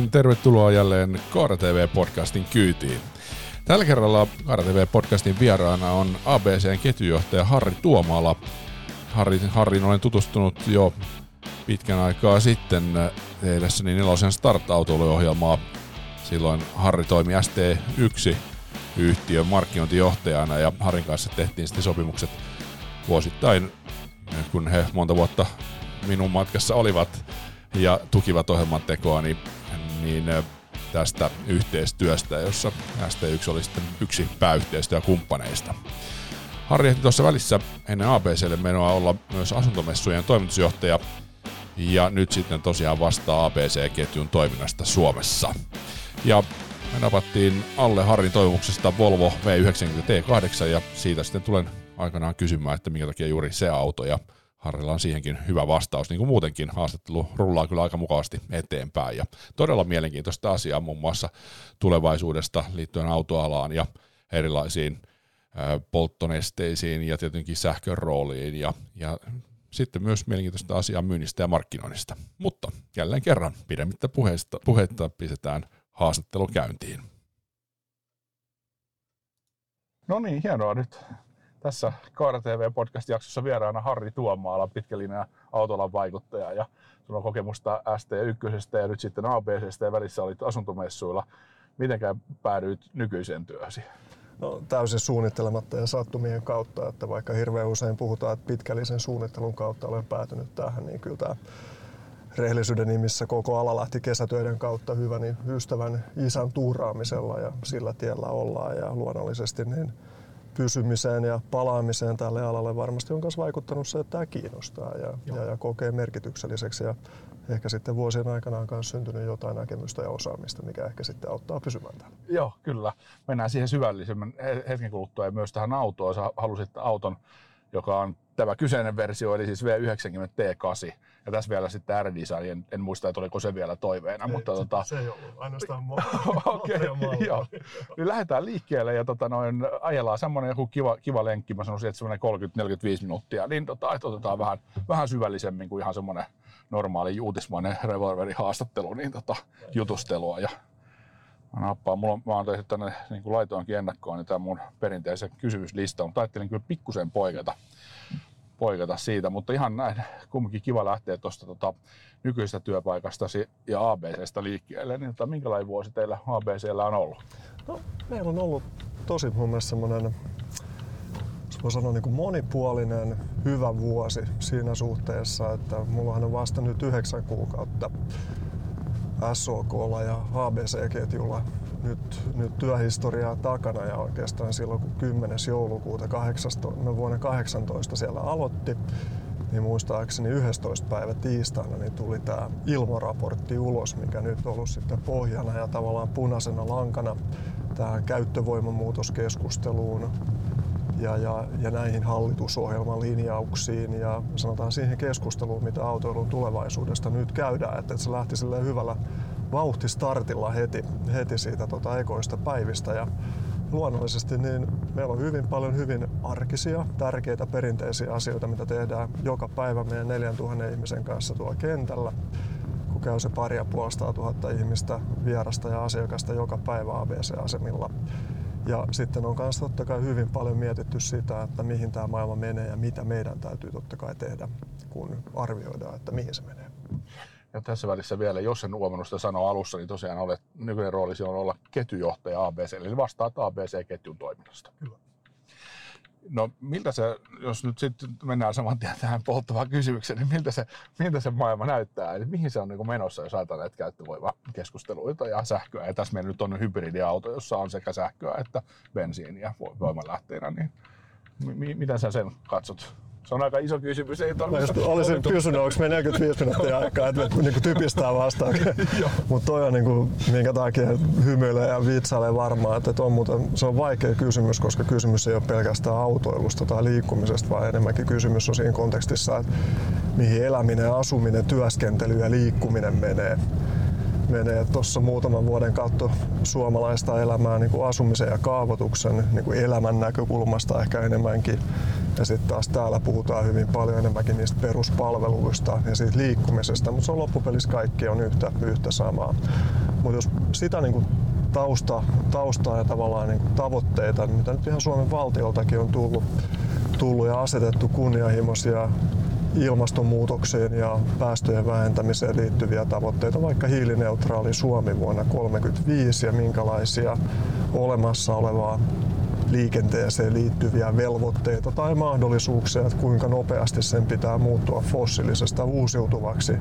niin, tervetuloa jälleen Kaara TV-podcastin kyytiin. Tällä kerralla Kaara TV-podcastin vieraana on ABCn ketjujohtaja Harri Tuomala. Harri, Harrin olen tutustunut jo pitkän aikaa sitten tehdessäni nelosen start-autoiluohjelmaa. Silloin Harri toimi ST1 yhtiön markkinointijohtajana ja Harin kanssa tehtiin sitten sopimukset vuosittain, kun he monta vuotta minun matkassa olivat ja tukivat ohjelman tekoa, niin, niin tästä yhteistyöstä, jossa ST1 oli sitten yksi pääyhteistyökumppaneista. Harri ehti tuossa välissä ennen ABClle menoa olla myös asuntomessujen toimitusjohtaja ja nyt sitten tosiaan vastaa ABC-ketjun toiminnasta Suomessa. Ja me napattiin alle Harrin toivomuksesta Volvo V90 T8 ja siitä sitten tulen aikanaan kysymään, että minkä takia juuri se auto ja Harrilla on siihenkin hyvä vastaus, niin kuin muutenkin haastattelu rullaa kyllä aika mukavasti eteenpäin. Ja todella mielenkiintoista asiaa muun muassa tulevaisuudesta liittyen autoalaan ja erilaisiin polttonesteisiin ja tietenkin sähkön rooliin ja, ja sitten myös mielenkiintoista asiaa myynnistä ja markkinoinnista. Mutta jälleen kerran pidemmittä puheesta, puhetta pistetään haastattelu käyntiin. No niin, hienoa nyt tässä Kaara TV-podcast-jaksossa vieraana Harri Tuomaala, pitkälinja autolan vaikuttaja ja sulla on kokemusta ST1 ja nyt sitten ABCstä ja välissä olit asuntomessuilla. Mitenkään päädyit nykyiseen työhösi? No, täysin suunnittelematta ja sattumien kautta, että vaikka hirveän usein puhutaan, että pitkällisen suunnittelun kautta olen päätynyt tähän, niin kyllä tämä rehellisyyden nimissä koko ala lähti kesätöiden kautta hyvän ystävän isän tuuraamisella ja sillä tiellä ollaan ja luonnollisesti niin pysymiseen ja palaamiseen tälle alalle varmasti on myös vaikuttanut se, että tämä kiinnostaa ja, ja, ja kokee merkitykselliseksi. Ja ehkä sitten vuosien aikana on myös syntynyt jotain näkemystä ja osaamista, mikä ehkä sitten auttaa pysymään täällä. Joo, kyllä. Mennään siihen syvällisemmän hetken kuluttua ja myös tähän autoon. Sä halusit auton, joka on tämä kyseinen versio, eli siis V90 T8. Ja tässä vielä sitten R-design, en, en muista, että oliko se vielä toiveena. Ei, mutta, se, tota... se ei ollut, ainoastaan Okei, okay, joo. Niin lähdetään liikkeelle ja tota, noin, ajellaan semmoinen joku kiva, kiva lenkki, mä sanoisin, että semmoinen 30-45 minuuttia, niin tota, että otetaan vähän, vähän syvällisemmin kuin ihan semmoinen normaali uutismainen revolverihaastattelu, niin tota, jutustelua. Ja mä nappaan, mulla on, mä oon tehnyt tänne niin kuin laitoinkin ennakkoon, niin tämä mun perinteisen kysymyslista, mutta ajattelin kyllä pikkusen poiketa poiketa siitä, mutta ihan näin kumminkin kiva lähteä tuosta tota, nykyisestä työpaikasta ja ABCstä liikkeelle, niin tota, minkälainen vuosi teillä ABCllä on ollut? No, meillä on ollut tosi mun mielestä semmoinen voi sanoa niin kuin monipuolinen, hyvä vuosi siinä suhteessa, että mullahan on vasta nyt yhdeksän kuukautta SOKlla ja ABC-ketjulla nyt, nyt työhistoriaa takana ja oikeastaan silloin kun 10. joulukuuta 18, no vuonna 18 siellä aloitti, niin muistaakseni 11. päivä tiistaina niin tuli tämä ilmoraportti ulos, mikä nyt on ollut sitten pohjana ja tavallaan punaisena lankana tähän käyttövoimamuutoskeskusteluun ja, ja, ja näihin hallitusohjelman linjauksiin ja sanotaan siihen keskusteluun, mitä autoilun tulevaisuudesta nyt käydään, että se lähti hyvällä vauhtistartilla heti, heti siitä tota ekoista päivistä. Ja luonnollisesti niin meillä on hyvin paljon hyvin arkisia, tärkeitä, perinteisiä asioita, mitä tehdään joka päivä meidän 4000 ihmisen kanssa tuolla kentällä kun käy se pari ja puolesta tuhatta ihmistä, vierasta ja asiakasta joka päivä ABC-asemilla. Ja sitten on myös totta kai hyvin paljon mietitty sitä, että mihin tämä maailma menee ja mitä meidän täytyy totta kai tehdä, kun arvioidaan, että mihin se menee. Ja tässä välissä vielä, jos en huomannut sitä sanoa alussa, niin tosiaan olet, nykyinen rooli on olla ketjujohtaja ABC, eli vastaat ABC-ketjun toiminnasta. Kyllä. No miltä se, jos nyt sitten mennään saman tien tähän polttavaan kysymykseen, niin miltä se, miltä se maailma näyttää? Eli mihin se on niin menossa, jos ajatellaan näitä käyttövoimakeskusteluita ja sähköä? Ja tässä meillä nyt on hybridiauto, jossa on sekä sähköä että bensiiniä voimalähteenä, niin m- miten sä sen katsot? Se on aika iso kysymys. Ei tarvitse. Olisin kysynyt, onko me 45 minuuttia aikaa, että me niin typistää vastaan. Mutta toi on niin kuin, minkä takia hymyilee ja vitsailee varmaan, että on muuten, se on vaikea kysymys, koska kysymys ei ole pelkästään autoilusta tai liikkumisesta, vaan enemmänkin kysymys on siinä kontekstissa, että mihin eläminen, asuminen, työskentely ja liikkuminen menee. Menee. Tuossa muutaman vuoden kautta suomalaista elämää niin kuin asumisen ja kaavoituksen niin kuin elämän näkökulmasta ehkä enemmänkin. Ja sitten taas täällä puhutaan hyvin paljon enemmänkin niistä peruspalveluista ja siitä liikkumisesta, mutta se on loppupelissä kaikki on yhtä, yhtä samaa. Mutta jos sitä niin kuin tausta, taustaa ja tavallaan niin kuin tavoitteita, mitä nyt ihan Suomen valtioltakin on tullut, tullut ja asetettu kunnianhimoisia ilmastonmuutokseen ja päästöjen vähentämiseen liittyviä tavoitteita, vaikka hiilineutraali Suomi vuonna 1935 ja minkälaisia olemassa olevaa liikenteeseen liittyviä velvoitteita tai mahdollisuuksia, että kuinka nopeasti sen pitää muuttua fossiilisesta uusiutuvaksi,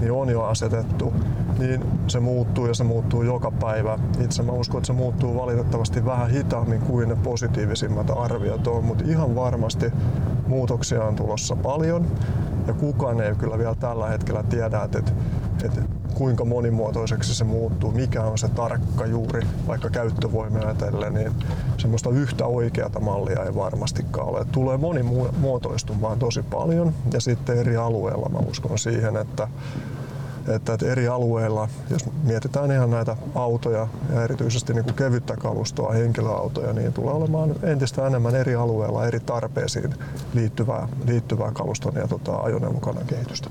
niin on jo asetettu, niin se muuttuu ja se muuttuu joka päivä. Itse mä uskon, että se muuttuu valitettavasti vähän hitaammin kuin ne positiivisimmat arviot on, mutta ihan varmasti muutoksia on tulossa paljon ja kukaan ei kyllä vielä tällä hetkellä tiedä, että, että kuinka monimuotoiseksi se muuttuu, mikä on se tarkka juuri vaikka käyttövoimia ajatellen, niin semmoista yhtä oikeata mallia ei varmastikaan ole. Tulee monimuotoistumaan tosi paljon ja sitten eri alueilla mä uskon siihen, että että, että eri alueilla, jos mietitään ihan näitä autoja ja erityisesti niin kuin kevyttä kalustoa, henkilöautoja, niin tulee olemaan entistä enemmän eri alueilla eri tarpeisiin liittyvää, liittyvää kaluston ja tota, ajoneuvokannan kehitystä.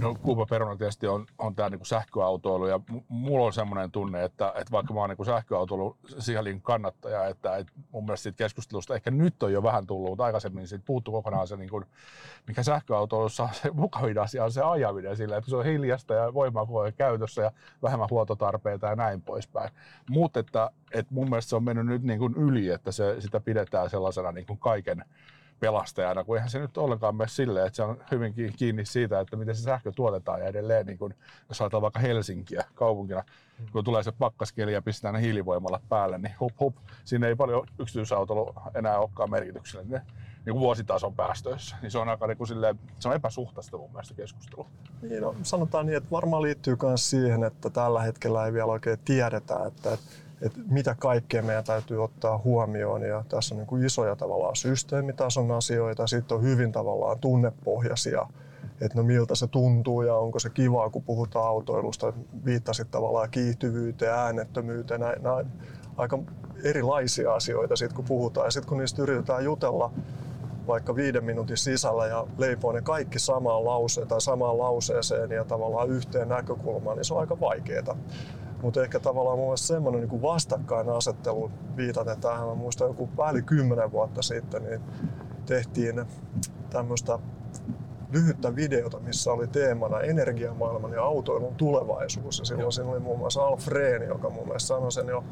No kuuma peruna tietysti on, on tämä niinku sähköautoilu ja mulla on semmoinen tunne, että, että vaikka mä oon niinku sähköautoilu sielin kannattaja, että, että mun mielestä siitä keskustelusta ehkä nyt on jo vähän tullut, mutta aikaisemmin siitä puuttuu kokonaan se, niinku, mikä sähköautoilussa on se mukavin asia on se ajaminen sillä, että se on hiljasta ja voimaa käytössä ja vähemmän huoltotarpeita ja näin poispäin. Mutta että, että mun mielestä se on mennyt nyt niin kuin yli, että se, sitä pidetään sellaisena niin kuin kaiken pelastajana, kun eihän se nyt ollenkaan mene silleen, että se on hyvinkin kiinni siitä, että miten se sähkö tuotetaan ja edelleen, niin kun, jos ajatellaan vaikka Helsinkiä kaupunkina, mm. kun tulee se pakkaskeli ja pistää ne hiilivoimalla päälle, niin hup hup, siinä ei paljon yksityisautolla enää olekaan merkityksellä niin kuin vuositason päästöissä. Niin se on aika niin kuin silleen, se on epäsuhtaista mun mielestä keskustelu. Niin, no, sanotaan niin, että varmaan liittyy myös siihen, että tällä hetkellä ei vielä oikein tiedetä, että että mitä kaikkea meidän täytyy ottaa huomioon. Ja tässä on niin kuin isoja tavallaan systeemitason asioita, sitten on hyvin tavallaan tunnepohjaisia, että no miltä se tuntuu ja onko se kivaa, kun puhutaan autoilusta. Viittasit tavallaan kiihtyvyyteen, äänettömyyteen, näin, näin. aika erilaisia asioita sitten kun puhutaan. Ja sitten kun niistä yritetään jutella vaikka viiden minuutin sisällä ja leipoo ne kaikki samaan lauseen tai samaan lauseeseen ja tavallaan yhteen näkökulmaan, niin se on aika vaikeaa. Mutta ehkä tavallaan mun mielestä semmoinen niin vastakkainasettelu viitaten tähän, mä muistan joku päälle kymmenen vuotta sitten, niin tehtiin tämmöistä lyhyttä videota, missä oli teemana energiamaailman ja autoilun tulevaisuus. Ja silloin siinä oli muun muassa Alfreen, joka mun mielestä sanoi sen jo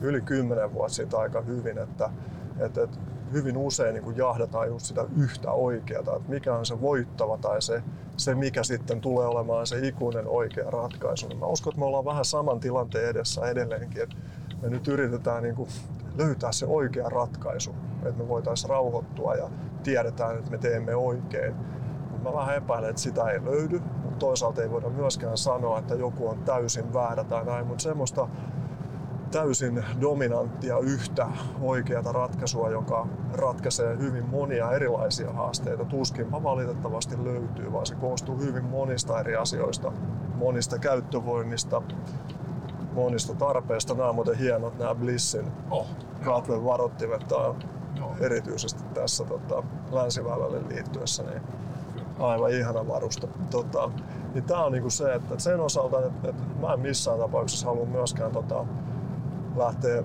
yli kymmenen vuotta sitten aika hyvin, että, että, että hyvin usein niin kuin jahdataan just sitä yhtä oikeata, että mikä on se voittava tai se, se mikä sitten tulee olemaan se ikuinen oikea ratkaisu. Niin mä uskon, että me ollaan vähän saman tilanteen edessä edelleenkin, että me nyt yritetään niin kuin löytää se oikea ratkaisu, että me voitaisiin rauhoittua ja tiedetään, että me teemme oikein. Mä vähän epäilen, että sitä ei löydy, mutta toisaalta ei voida myöskään sanoa, että joku on täysin väärä tai näin, mutta semmoista täysin dominanttia yhtä oikeata ratkaisua, joka ratkaisee hyvin monia erilaisia haasteita. Tuskinpa valitettavasti löytyy, vaan se koostuu hyvin monista eri asioista, monista käyttövoinnista, monista tarpeista. Nämä on muuten hienot, nämä Blissin oh. katvevarottimet. Tämä on oh. erityisesti tässä tota, länsiväylälle liittyessä niin aivan ihana varusta. Tota, niin tämä on niinku se, että sen osalta, että, että mä en missään tapauksessa halua myöskään tota, lähteä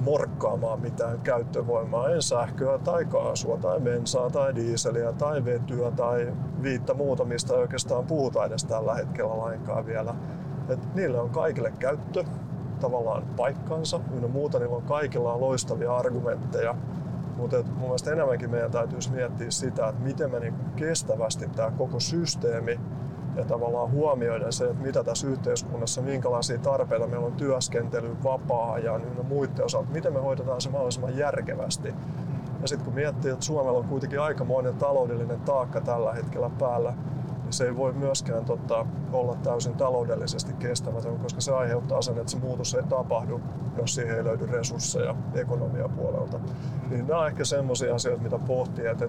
morkkaamaan mitään käyttövoimaa, en sähköä tai kaasua tai bensaa tai diiseliä tai vetyä tai viittä muuta, mistä ei oikeastaan puhuta edes tällä hetkellä lainkaan vielä. Et niille on kaikille käyttö, tavallaan paikkansa, ynnä muuta, niillä on kaikilla loistavia argumentteja. Mutta mun mielestä enemmänkin meidän täytyisi miettiä sitä, että miten me niinku kestävästi tämä koko systeemi ja tavallaan huomioida se, että mitä tässä yhteiskunnassa, minkälaisia tarpeita meillä on työskentely, vapaa-ajan ja muiden osalta, miten me hoidetaan se mahdollisimman järkevästi. Ja sitten kun miettii, että Suomella on kuitenkin aikamoinen taloudellinen taakka tällä hetkellä päällä, niin se ei voi myöskään tota, olla täysin taloudellisesti kestämätön, koska se aiheuttaa sen, että se muutos ei tapahdu, jos siihen ei löydy resursseja ekonomiapuolelta. Niin nämä on ehkä sellaisia asioita, mitä pohtii, että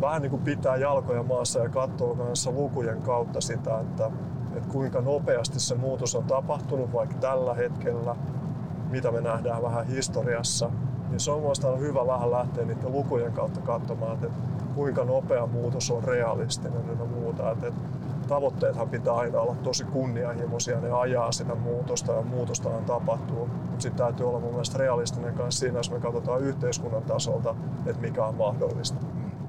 vähän niin kuin pitää jalkoja maassa ja katsoo kanssa lukujen kautta sitä, että, että kuinka nopeasti se muutos on tapahtunut vaikka tällä hetkellä, mitä me nähdään vähän historiassa, niin se on mielestäni hyvä vähän lähteä niiden lukujen kautta katsomaan, että kuinka nopea muutos on realistinen ja muuta. Että tavoitteethan pitää aina olla tosi kunnianhimoisia, ne ajaa sitä muutosta ja muutostahan tapahtuu. Mutta sitten täytyy olla mun mielestä realistinen kanssa siinä, jos me katsotaan yhteiskunnan tasolta, että mikä on mahdollista.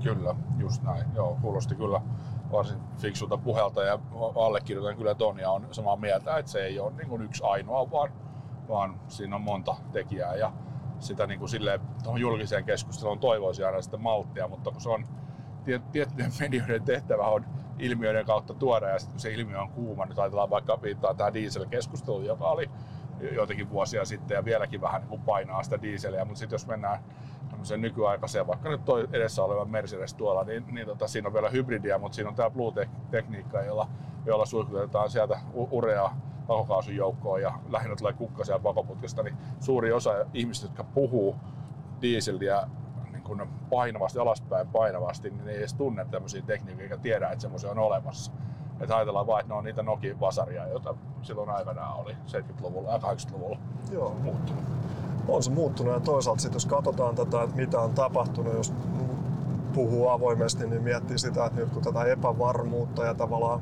Kyllä, just näin. Joo, kuulosti kyllä varsin fiksulta puhelta ja allekirjoitan kyllä ton ja on samaa mieltä, että se ei ole niin kuin yksi ainoa, vaan, vaan siinä on monta tekijää ja sitä niin kuin silleen, tuohon julkiseen keskusteluun toivoisi aina sitä malttia, mutta kun se on tiettyjen medioiden tehtävä on ilmiöiden kautta tuoda ja sitten kun se ilmiö on kuuma, niin ajatellaan vaikka viittaa tähän dieselkeskusteluun, joka oli joitakin vuosia sitten ja vieläkin vähän niin painaa sitä dieseliä, mutta sitten jos mennään tämmöiseen nykyaikaiseen, vaikka nyt toi edessä oleva Mercedes tuolla, niin, niin tota, siinä on vielä hybridiä, mutta siinä on tämä Blue-tekniikka, jolla, jolla suihkutetaan sieltä urea pakokaasun joukkoon ja lähinnä tulee kukkasia pakoputkesta, niin suuri osa ihmistä, jotka puhuu dieseliä niin kun painavasti alaspäin painavasti, niin ne ei edes tunne tämmöisiä tekniikoita eikä tiedä, että semmoisia on olemassa. Että ajatellaan vaan, että ne on niitä Nokia-vasaria, joita silloin aikanaan oli 70-luvulla ja 80-luvulla Joo. muuttunut. On se muuttunut ja toisaalta sit, jos katsotaan tätä, että mitä on tapahtunut, jos puhuu avoimesti, niin miettii sitä, että nyt kun tätä epävarmuutta ja tavallaan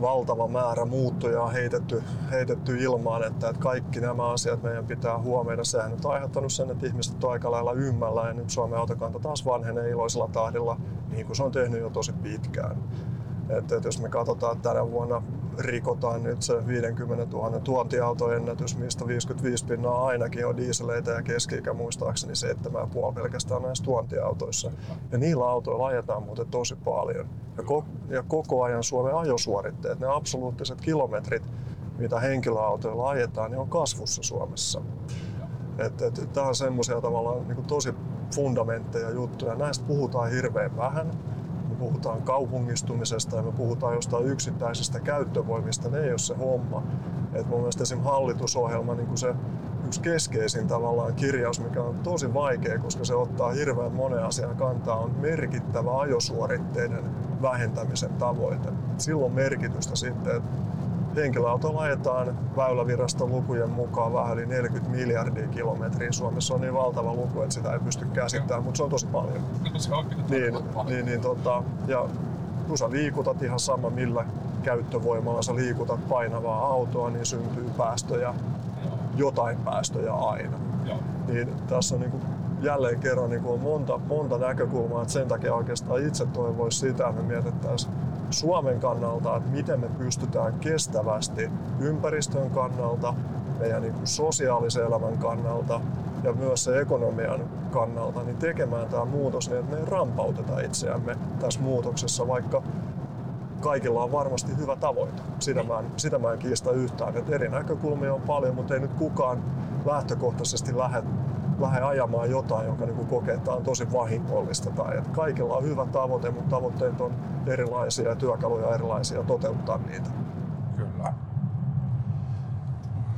valtava määrä muuttuja on heitetty, heitetty ilmaan, että, että kaikki nämä asiat meidän pitää huomioida. Sehän nyt on aiheuttanut sen, että ihmiset on aika lailla ymmällä ja nyt Suomen autokanta taas vanhenee iloisella tahdilla, niin kuin se on tehnyt jo tosi pitkään. Että, että jos me katsotaan tänä vuonna rikotaan nyt se 50 000 tuontiautoennätys, mistä 55 pinnaa ainakin on dieseleitä ja keski-ikä muistaakseni 7,5 pelkästään näissä tuontiautoissa. Ja niillä autoilla ajetaan muuten tosi paljon. Ja, ko- ja koko ajan Suomen ajosuoritteet, ne absoluuttiset kilometrit, mitä henkilöautoilla ajetaan, niin on kasvussa Suomessa. Et, et, Tämä on semmoisia tavallaan niin tosi fundamentteja juttuja. Näistä puhutaan hirveän vähän puhutaan kaupungistumisesta ja me puhutaan jostain yksittäisistä käyttövoimista, ne ei ole se homma. Et mun mielestä esim. hallitusohjelma, niin kuin se yksi keskeisin tavallaan kirjaus, mikä on tosi vaikea, koska se ottaa hirveän monen asian kantaa, on merkittävä ajosuoritteiden vähentämisen tavoite. Silloin merkitystä sitten, että henkilöautolla ajetaan väyläviraston lukujen mukaan vähän yli 40 miljardia kilometriä. Suomessa on niin valtava luku, että sitä ei pysty käsittämään, mutta se on tosi paljon. No se on niin, niin, niin, tota, ja kun sä liikutat ihan sama millä käyttövoimalla sä liikutat painavaa autoa, niin syntyy päästöjä, jotain päästöjä aina. Joo. Niin tässä on niin kuin jälleen kerran niin kuin on monta, monta näkökulmaa, että sen takia oikeastaan itse toivoisi sitä, että me mietittäisiin Suomen kannalta, että miten me pystytään kestävästi ympäristön kannalta, meidän niin kuin sosiaalisen elämän kannalta ja myös se ekonomian kannalta niin tekemään tämä muutos niin, että me rampauteta itseämme tässä muutoksessa, vaikka kaikilla on varmasti hyvä tavoite. Sitä mä en, sitä mä en kiistä yhtään. Että eri näkökulmia on paljon, mutta ei nyt kukaan lähtökohtaisesti lähde lähde ajamaan jotain, jonka niin kokee, että on tosi vahingollista. Tai että kaikilla on hyvä tavoite, mutta tavoitteet on erilaisia ja työkaluja erilaisia toteuttaa niitä. Kyllä.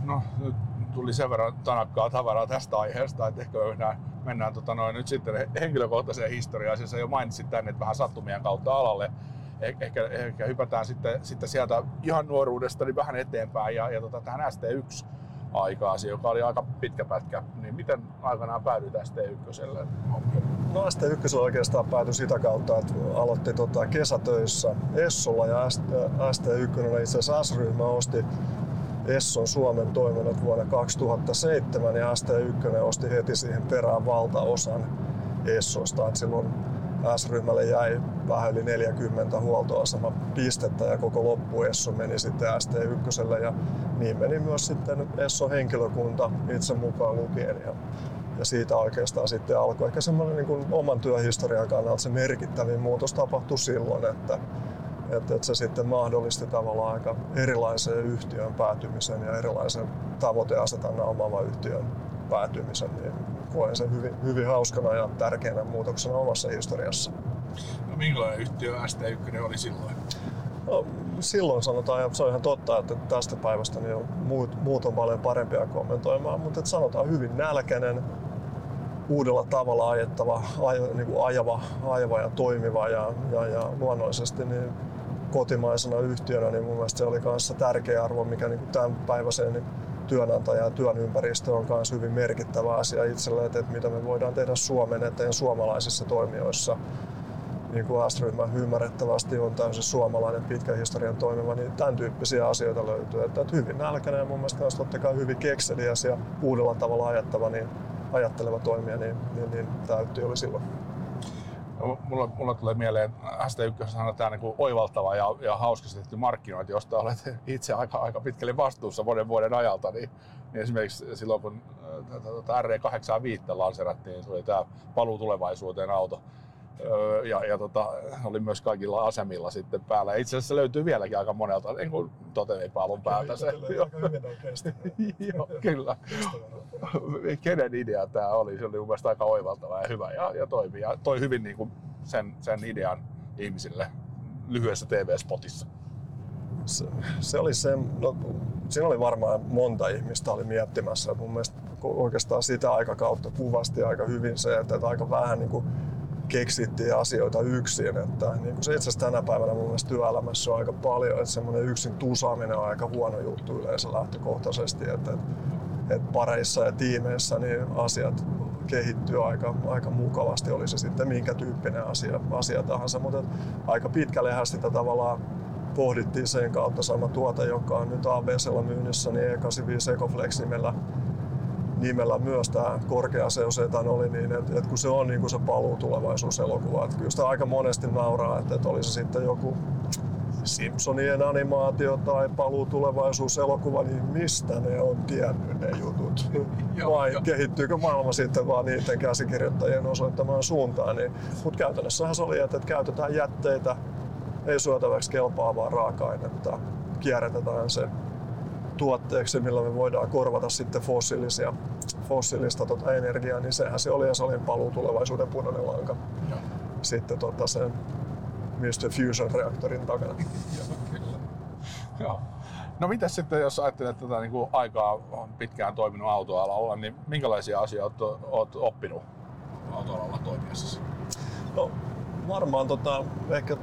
No, nyt tuli sen verran tanakkaa tavaraa tästä aiheesta, että ehkä mennään, mennään tota noin, nyt sitten henkilökohtaiseen historiaan. Siis jo mainitsit tänne, että vähän sattumien kautta alalle. Eh, ehkä, ehkä hypätään sitten, sitten sieltä ihan nuoruudesta niin vähän eteenpäin ja, ja tota, tähän ST1 aikaasi, joka oli aika pitkä pätkä. Niin miten aikanaan päädyit ST1? No ST1 oikeastaan päätyi sitä kautta, että aloitti tota kesätöissä Essolla ja ST1 oli itse asiassa S-ryhmä osti Esson Suomen toiminnot vuonna 2007 ja ST1 osti heti siihen perään valtaosan Essosta. silloin S-ryhmälle jäi vähän yli 40 huoltoasema pistettä ja koko loppu Esso meni sitten ST1 ja niin meni myös sitten Esso henkilökunta itse mukaan lukien. Ja, ja siitä oikeastaan sitten alkoi ehkä semmoinen niin kuin oman työhistorian kannalta se merkittävin muutos tapahtui silloin, että, että, että se sitten mahdollisti tavallaan aika erilaiseen yhtiön päätymisen ja erilaisen tavoiteasetannan omaava yhtiön päätymisen. Niin koen sen hyvin, hyvin hauskana ja tärkeänä muutoksena omassa historiassa. No minkälainen yhtiö ST1 oli silloin? No, silloin sanotaan, ja se on ihan totta, että tästä päivästä niin muut, muut on paljon parempia kommentoimaan, mutta että sanotaan hyvin nälkäinen, uudella tavalla ajettava, aj, niin kuin ajava, ajava ja toimiva ja, ja, ja luonnollisesti niin kotimaisena yhtiönä, niin mun mielestä se oli kanssa tärkeä arvo, mikä niin kuin tämän päiväiseen niin työnantaja ja työn ympäristö on myös hyvin merkittävä asia itselle, että, mitä me voidaan tehdä Suomen eteen suomalaisissa toimijoissa. Niin kuin S-ryhmä ymmärrettävästi on täysin suomalainen pitkän historian toimiva, niin tämän tyyppisiä asioita löytyy. Että, että hyvin nälkäinen ja mun mielestä myös totta kai hyvin kekseliäs ja uudella tavalla ajattava, niin ajatteleva toimija, niin, niin, niin tämä oli silloin. Mulla, mulla tulee mieleen, ST1 on tämä niin oivaltava ja, ja hauskasti tehty markkinointi, josta olet itse aika, aika pitkälle vastuussa monen vuoden ajalta. Niin, niin esimerkiksi silloin, kun äh, RE85 lanserattiin, se oli tämä paluu tulevaisuuteen auto ja, ja tota, oli myös kaikilla asemilla sitten päällä. Itse asiassa se löytyy vieläkin aika monelta, niin kuin totemipalun päältä. Se, Joo, kyllä. Kenen idea tämä oli? Se oli mun mielestä aika oivaltava ja hyvä ja, ja toimi. Ja toi hyvin niin kuin sen, sen idean ihmisille lyhyessä TV-spotissa. Se, se oli se, no, siinä oli varmaan monta ihmistä oli miettimässä. Mun mielestä oikeastaan sitä aikakautta kuvasti aika hyvin se, että, että aika vähän niin kuin keksittiin asioita yksin. Että, niin kuin se itse asiassa tänä päivänä mun mielestä työelämässä on aika paljon, että semmoinen yksin tusaaminen on aika huono juttu yleensä lähtökohtaisesti. Että, että pareissa ja tiimeissä niin asiat kehittyy aika, aika mukavasti, oli se sitten minkä tyyppinen asia, asia tahansa. Mutta aika pitkällehän sitä tavallaan pohdittiin sen kautta sama tuote, joka on nyt ABClla myynnissä, niin E85 Ecoflex nimellä nimellä myös tämä korkeaseusetanoli, niin että et kun se on niin kuin se paluu tulevaisuuselokuva, että kyllä sitä aika monesti nauraa, että, että oli se sitten joku Simpsonien animaatio tai paluu tulevaisuuselokuva, niin mistä ne on tiennyt ne jutut? Vai kehittyykö maailma sitten vaan niiden käsikirjoittajien osoittamaan suuntaan? Niin, mutta käytännössähän se oli, että, että käytetään jätteitä, ei syötäväksi kelpaavaa raaka-ainetta, kierrätetään se tuotteeksi, millä me voidaan korvata sitten fossiilisia, fossiilista tota energiaa, niin sehän se oli ja se oli paluu tulevaisuuden punainen lanka. Ja. Sitten tota sen Mr. Fusion-reaktorin takana. Joo. No mitä sitten, jos ajattelet tätä niin kuin aikaa on pitkään toiminut autoalalla, niin minkälaisia asioita olet oppinut autoalalla toimiessasi? No varmaan tota, ehkä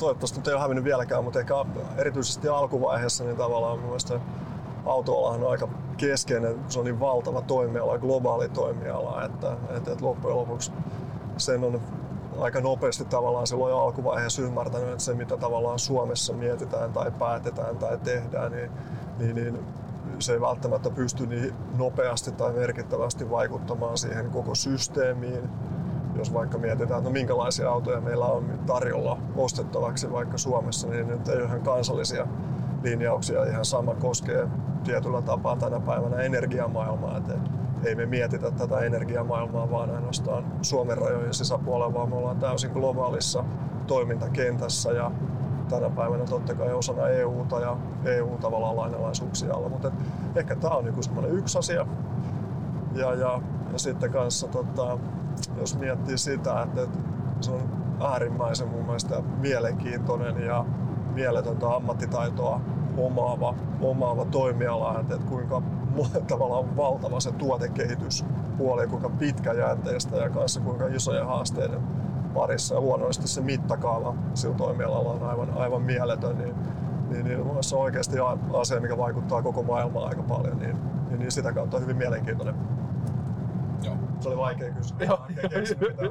toivottavasti nyt ei ole hävinnyt vieläkään, mutta ehkä erityisesti alkuvaiheessa niin tavallaan mun mielestä autoalahan on aika keskeinen, se on niin valtava toimiala, globaali toimiala, että, että, että loppujen lopuksi sen on aika nopeasti tavallaan silloin alkuvaiheessa ymmärtänyt, että se mitä tavallaan Suomessa mietitään tai päätetään tai tehdään, niin, niin, niin se ei välttämättä pysty niin nopeasti tai merkittävästi vaikuttamaan siihen koko systeemiin jos vaikka mietitään, että no minkälaisia autoja meillä on tarjolla ostettavaksi vaikka Suomessa, niin nyt ei ole ihan kansallisia linjauksia. Ihan sama koskee tietyllä tapaa tänä päivänä energiamaailmaa. Että ei me mietitä tätä energiamaailmaa vaan ainoastaan Suomen rajojen sisäpuolella, vaan me ollaan täysin globaalissa toimintakentässä ja tänä päivänä totta kai osana EUta ja EU tavallaan lainalaisuuksia alla. Mutta ehkä tämä on niin semmoinen yksi asia. Ja, ja, ja sitten kanssa tota, jos miettii sitä, että, se on äärimmäisen mun mielestä mielenkiintoinen ja mieletöntä ammattitaitoa omaava, omaava toimiala, että, että kuinka tavallaan valtava se tuotekehityspuoli, kuinka pitkäjänteistä ja kanssa kuinka isoja haasteiden parissa. Ja luonnollisesti se mittakaava sillä toimialalla on aivan, aivan mieletön, niin, niin, niin se on oikeasti asia, mikä vaikuttaa koko maailmaan aika paljon, niin, niin, niin sitä kautta on hyvin mielenkiintoinen. Se oli vaikea. Joo,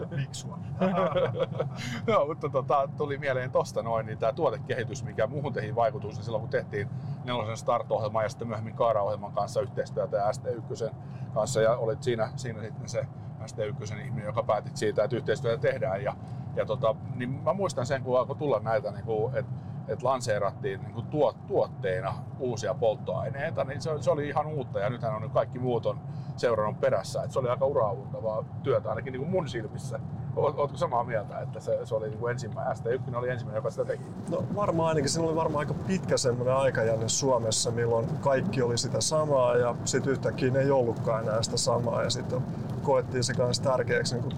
fiksua. Joo, mutta tota, tuli mieleen tosta noin, niin tämä tuotekehitys, mikä muuhun teihin vaikutus, niin silloin kun tehtiin nelosen Start-ohjelman ja sitten myöhemmin Kaara-ohjelman kanssa yhteistyötä ja ST1 kanssa ja olit siinä, siinä sitten se ST1 ihminen, joka päätit siitä, että yhteistyötä tehdään. Ja, ja tota, niin mä muistan sen, kun alkoi tulla näitä, niin kuin, että että lanseerattiin niin tuot, tuotteena uusia polttoaineita, niin se, se, oli ihan uutta ja nythän on kaikki muut on seurannut perässä. Et se oli aika uraavuttavaa työtä ainakin niin kuin mun silmissä. Oletko samaa mieltä, että se, se oli niin kuin ensimmäinen, ST1 oli ensimmäinen, joka sitä teki? No varmaan ainakin, siinä oli varmaan aika pitkä semmoinen aikajänne Suomessa, milloin kaikki oli sitä samaa ja sitten yhtäkkiä ei ollutkaan enää sitä samaa ja sitten koettiin se kanssa tärkeäksi niin kuin,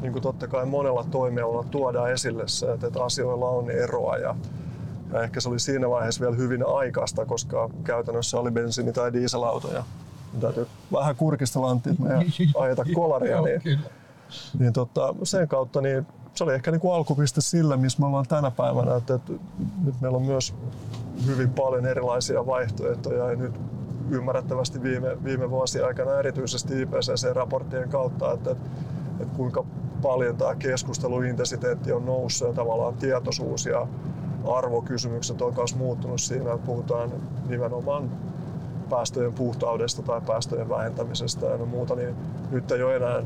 niin kuin totta kai monella toimialalla tuodaan esille se, että asioilla on eroa ja ja ehkä se oli siinä vaiheessa vielä hyvin aikaista, koska käytännössä oli bensiini- tai dieselautoja. Täytyy vähän kurkistella Antti, että me ajeta kolaria. niin, niin tota, sen kautta niin se oli ehkä niin kuin alkupiste sillä, missä me ollaan tänä päivänä. Että, että nyt meillä on myös hyvin paljon erilaisia vaihtoehtoja ja nyt ymmärrettävästi viime, viime vuosien aikana erityisesti IPCC-raporttien kautta, että, että, että kuinka paljon tämä keskusteluintensiteetti on noussut ja tavallaan tietoisuus ja arvokysymykset on myös muuttunut siinä, että puhutaan nimenomaan päästöjen puhtaudesta tai päästöjen vähentämisestä ja muuta, niin nyt ei ole enää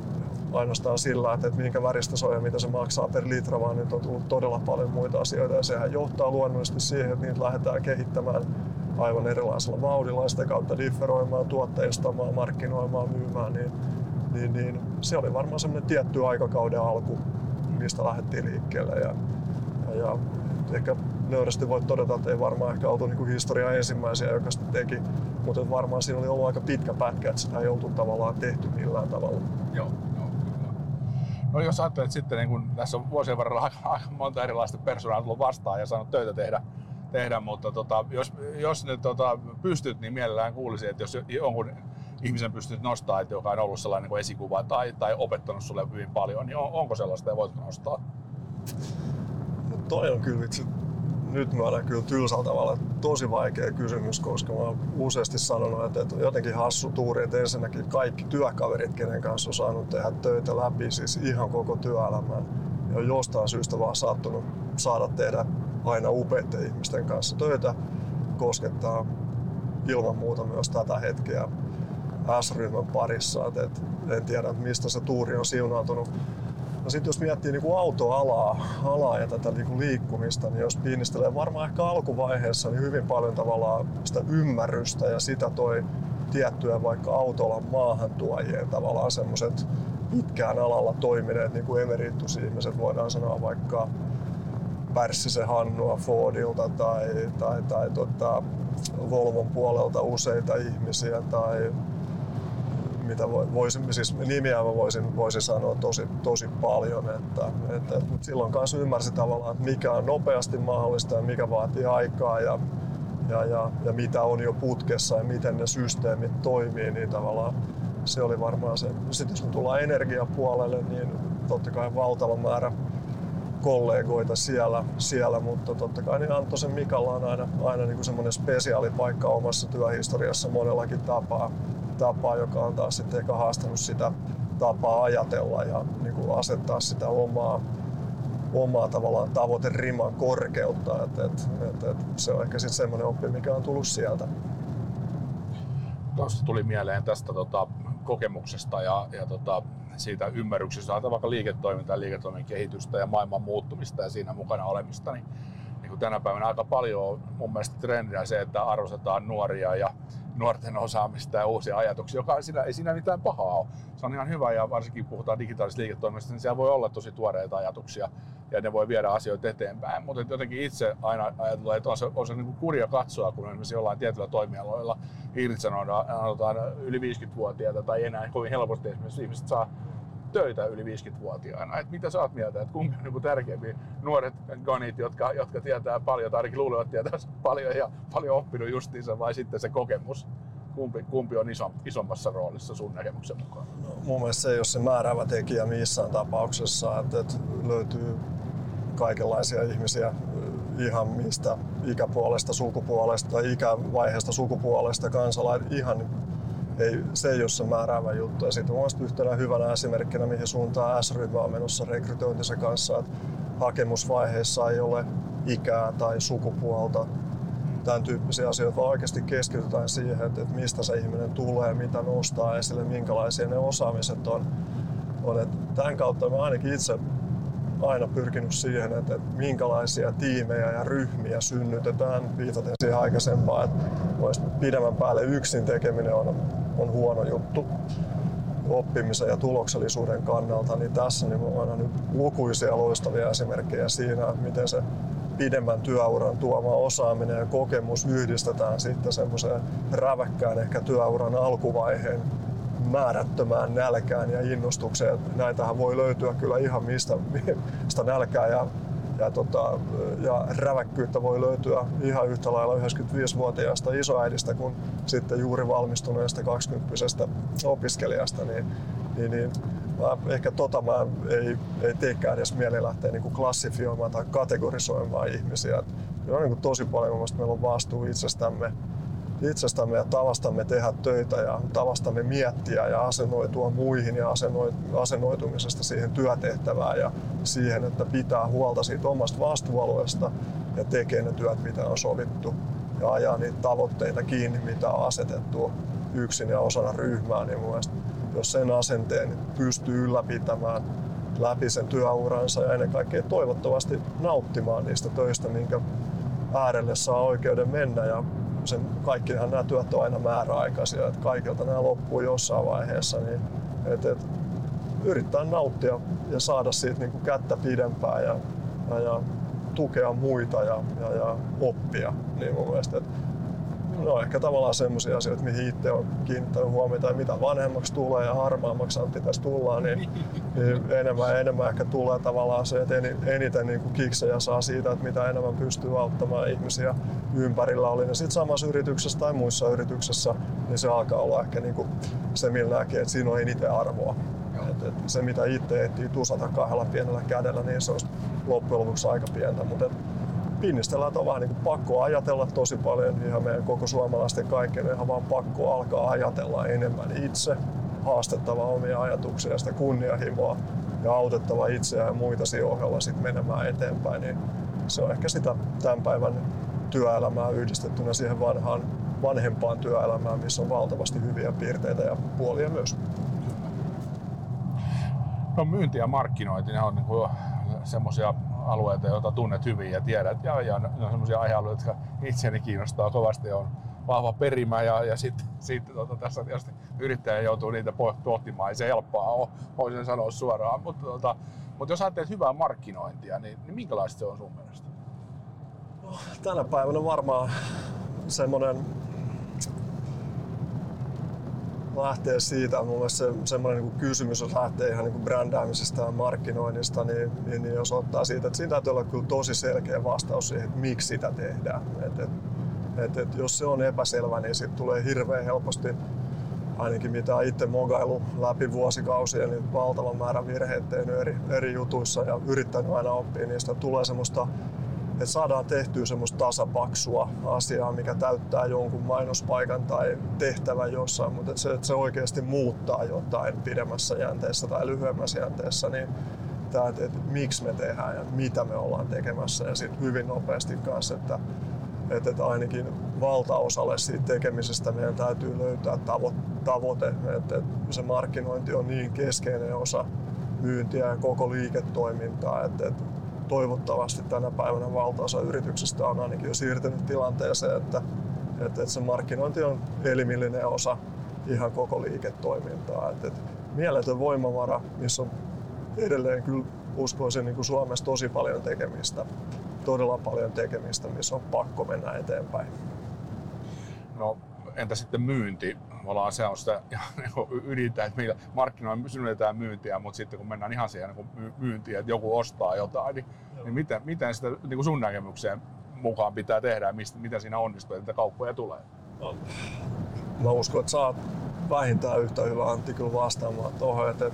ainoastaan sillä, että, että minkä väristä se on ja mitä se maksaa per litra, vaan nyt on tullut todella paljon muita asioita ja sehän johtaa luonnollisesti siihen, että niitä lähdetään kehittämään aivan erilaisella vauhdilla ja sitä kautta differoimaan, tuotteistamaan, markkinoimaan, myymään, niin, niin, niin se oli varmaan semmoinen tietty aikakauden alku, mistä lähdettiin liikkeelle. Ja, ja, ja ehkä nöyrästi voit todeta, että ei varmaan ehkä oltu niin historian ensimmäisiä, joka sitä teki, mutta varmaan siinä oli ollut aika pitkä pätkä, että sitä ei oltu tavallaan tehty millään tavalla. Joo. No jos ajattelet sitten, niin kun tässä on vuosien varrella aika, monta erilaista persoonaa tullut vastaan ja saanut töitä tehdä, tehdä mutta tota, jos, jos nyt tota, pystyt, niin mielellään kuulisin, että jos jonkun ihmisen pystyt nostaa, että joka on ollut sellainen niin esikuva tai, tai opettanut sulle hyvin paljon, niin on, onko sellaista ja voitko nostaa? Toi on kyllä vitsi nyt mä olen kyllä tylsällä tavalla tosi vaikea kysymys, koska mä oon useasti sanonut, että, että on jotenkin hassu tuuri, että ensinnäkin kaikki työkaverit, kenen kanssa on saanut tehdä töitä läpi, siis ihan koko työelämän, ja on jostain syystä vaan sattunut saada tehdä aina upeiden ihmisten kanssa töitä, koskettaa ilman muuta myös tätä hetkeä S-ryhmän parissa. Et, et, en tiedä, mistä se tuuri on siunautunut No sitten jos miettii niin kuin autoalaa alaa ja tätä niin kuin liikkumista, niin jos piinistelee varmaan ehkä alkuvaiheessa niin hyvin paljon tavallaan sitä ymmärrystä ja sitä toi tiettyä vaikka autolan maahantuojien tavallaan semmoiset pitkään alalla toimineet niin kuin voidaan sanoa vaikka Pärssisen Hannua Fordilta tai, tai, tai tota, Volvon puolelta useita ihmisiä tai mitä voisin, siis nimiä mä voisin, voisin sanoa tosi, tosi paljon, että, että, että silloin kanssa ymmärsi tavallaan, että mikä on nopeasti mahdollista ja mikä vaatii aikaa ja, ja, ja, ja mitä on jo putkessa ja miten ne systeemit toimii, niin tavallaan se oli varmaan se. Sitten jos me tullaan energiapuolelle, niin totta kai valtava määrä kollegoita siellä, siellä mutta totta kai niin Anttosen Mikalla on aina, aina niin semmoinen spesiaalipaikka omassa työhistoriassa monellakin tapaa tapaa, joka on taas sitten ehkä haastanut sitä tapaa ajatella ja niin kuin asettaa sitä omaa, omaa tavallaan tavoiteriman korkeutta. Et, et, et, et se on ehkä sitten semmoinen oppi, mikä on tullut sieltä. Tuosta tuli mieleen tästä tota, kokemuksesta ja, ja tota, siitä ymmärryksestä, että vaikka liiketoimintaa, liiketoiminnan kehitystä ja maailman muuttumista ja siinä mukana olemista, niin, niin kuin tänä päivänä aika paljon on mun mielestä trendinä se, että arvostetaan nuoria ja nuorten osaamista ja uusia ajatuksia, joka siinä, ei siinä mitään pahaa ole. Se on ihan hyvä ja varsinkin puhutaan digitaalisesta liiketoiminnasta, niin siellä voi olla tosi tuoreita ajatuksia ja ne voi viedä asioita eteenpäin. Mutta jotenkin itse aina ajatellaan, että on se, on se niin kurja katsoa, kun esimerkiksi jollain tietyllä toimialoilla irtisanotaan yli 50-vuotiaita tai enää kovin helposti esimerkiksi ihmiset saa töitä yli 50-vuotiaana. Et mitä sä oot mieltä, että kumpi on niin tärkeämpi? Nuoret ganit, jotka, jotka tietää paljon, tai ainakin luulevat tietää paljon ja paljon oppinut justiinsa, vai sitten se kokemus? Kumpi, kumpi on iso, isommassa roolissa sun näkemyksen mukaan? No, mun mielestä se ei ole se määräävä tekijä missään tapauksessa, että, että löytyy kaikenlaisia ihmisiä ihan mistä ikäpuolesta, sukupuolesta, ikävaiheesta, sukupuolesta, kansalainen, ihan ei, se ei ole se määräävä juttu. Ja sitten mielestäni yhtenä hyvänä esimerkkinä, mihin suuntaan S-ryhmä on menossa rekrytointinsa kanssa, että hakemusvaiheessa ei ole ikää tai sukupuolta, tämän tyyppisiä asioita, vaan oikeasti keskitytään siihen, että, että mistä se ihminen tulee, mitä nostaa esille, minkälaisia ne osaamiset on. on että tämän kautta mä ainakin itse aina pyrkinyt siihen, että, että minkälaisia tiimejä ja ryhmiä synnytetään, viitaten siihen aikaisempaan, että pidemmän päälle yksin tekeminen on on huono juttu oppimisen ja tuloksellisuuden kannalta, niin tässä niin on nyt lukuisia loistavia esimerkkejä siinä, miten se pidemmän työuran tuoma osaaminen ja kokemus yhdistetään sitten semmoiseen räväkkään ehkä työuran alkuvaiheen määrättömään nälkään ja innostukseen. Näitähän voi löytyä kyllä ihan mistä, mistä nälkää ja ja, tota, ja räväkkyyttä voi löytyä ihan yhtä lailla 95-vuotiaasta isoäidistä kuin sitten juuri valmistuneesta 20 opiskelijasta, niin, niin, niin mä ehkä tota mä ei, ei teekään edes mieli lähteä niin klassifioimaan tai kategorisoimaan ihmisiä. Et on niin kuin tosi paljon, mun meillä on vastuu itsestämme, itsestämme ja tavastamme tehdä töitä ja tavastamme miettiä ja asennoitua muihin ja asennoitumisesta siihen työtehtävään ja siihen, että pitää huolta siitä omasta vastuualueesta ja tekee ne työt, mitä on sovittu. Ja ajaa niitä tavoitteita kiinni, mitä on asetettu yksin ja osana ryhmää, niin mun mielestä jos sen asenteen pystyy ylläpitämään läpi sen työuransa ja ennen kaikkea toivottavasti nauttimaan niistä töistä, minkä äärelle saa oikeuden mennä. Ja sen, kaikkihan nämä työt on aina määräaikaisia, että kaikilta nämä loppuu jossain vaiheessa, niin et, et, yrittää nauttia ja saada siitä niin kuin kättä pidempään ja, ja, ja tukea muita ja, ja, ja oppia. Niin mun mielestä, että no ehkä tavallaan semmoisia asioita, mihin itse on kiinnittänyt huomiota ja mitä vanhemmaksi tulee ja harmaammaksi pitäisi tulla, niin, niin enemmän, enemmän ehkä tulee tavallaan se, että eniten niin kuin kiksejä saa siitä, että mitä enemmän pystyy auttamaan ihmisiä ympärillä, oli ne sitten samassa yrityksessä tai muissa yrityksissä, niin se alkaa olla ehkä niin kuin se, millä näkee, että siinä on eniten arvoa. Et, et se, mitä itse ehtii tusata kahdella pienellä kädellä, niin se olisi loppujen lopuksi aika pientä. Mutta pinnistellään, on vähän niin kuin pakko ajatella tosi paljon, ihan meidän koko suomalaisten kaikkien ihan vaan pakko alkaa ajatella enemmän itse, haastettava omia ajatuksia ja sitä kunnianhimoa ja autettava itseään ja muita siinä ohella sit menemään eteenpäin, niin se on ehkä sitä tämän päivän työelämää yhdistettynä siihen vanhaan, vanhempaan työelämään, missä on valtavasti hyviä piirteitä ja puolia myös. No myynti ja markkinointi, ne on niin semmoisia alueita, joita tunnet hyvin ja tiedät. Ja, ja ne on semmoisia aihealueita, jotka itseäni kiinnostaa kovasti. On vahva perimä ja, ja sitten sit, tota, tässä tietysti yrittäjä joutuu niitä pohtimaan. Ei se helppoa ole, voisin sanoa suoraan. Mutta tota, mutta jos ajattelet hyvää markkinointia, niin, niin minkälaista se on sun mielestä? No, tänä päivänä varmaan semmoinen lähtee siitä, mun mielestä se, semmoinen niin kysymys, jos lähtee ihan niin brändäämisestä ja markkinoinnista, niin, niin, niin, jos ottaa siitä, että siinä täytyy olla kyllä tosi selkeä vastaus siihen, että miksi sitä tehdään. Et, et, et, et jos se on epäselvä, niin sitten tulee hirveän helposti ainakin mitä itse mogailu läpi vuosikausia, niin valtavan määrän virheitä tehnyt eri, eri jutuissa ja yrittänyt aina oppia niistä. Tulee semmoista että saadaan tehtyä semmoista tasapaksua asiaa, mikä täyttää jonkun mainospaikan tai tehtävän jossain, mutta että se, että se oikeasti muuttaa jotain pidemmässä jänteessä tai lyhyemmässä jänteessä, niin tämä, että, että miksi me tehdään ja mitä me ollaan tekemässä ja sitten hyvin nopeasti kanssa, että, että, että ainakin valtaosalle siitä tekemisestä meidän täytyy löytää tavo, tavoite, että, että se markkinointi on niin keskeinen osa myyntiä ja koko liiketoimintaa, että, että toivottavasti tänä päivänä valtaosa yrityksistä on ainakin jo siirtynyt tilanteeseen, että, että, että se markkinointi on elimillinen osa ihan koko liiketoimintaa. Että, että mieletön voimavara, missä on edelleen kyllä uskoisin niin kuin Suomessa tosi paljon tekemistä, todella paljon tekemistä, missä on pakko mennä eteenpäin. No entä sitten myynti? Ollaan se on sitä niin ydintä, että millä markkinoilla synnytetään myyntiä, mutta sitten kun mennään ihan siihen niin myyntiin, että joku ostaa jotain, niin, niin miten, miten sitä niin kuin sun näkemykseen mukaan pitää tehdä ja mistä, mitä siinä onnistuu, että kauppoja tulee? No, mä uskon, että saat vähintään yhtä hyvä Antti kyllä vastaamaan tuohon, että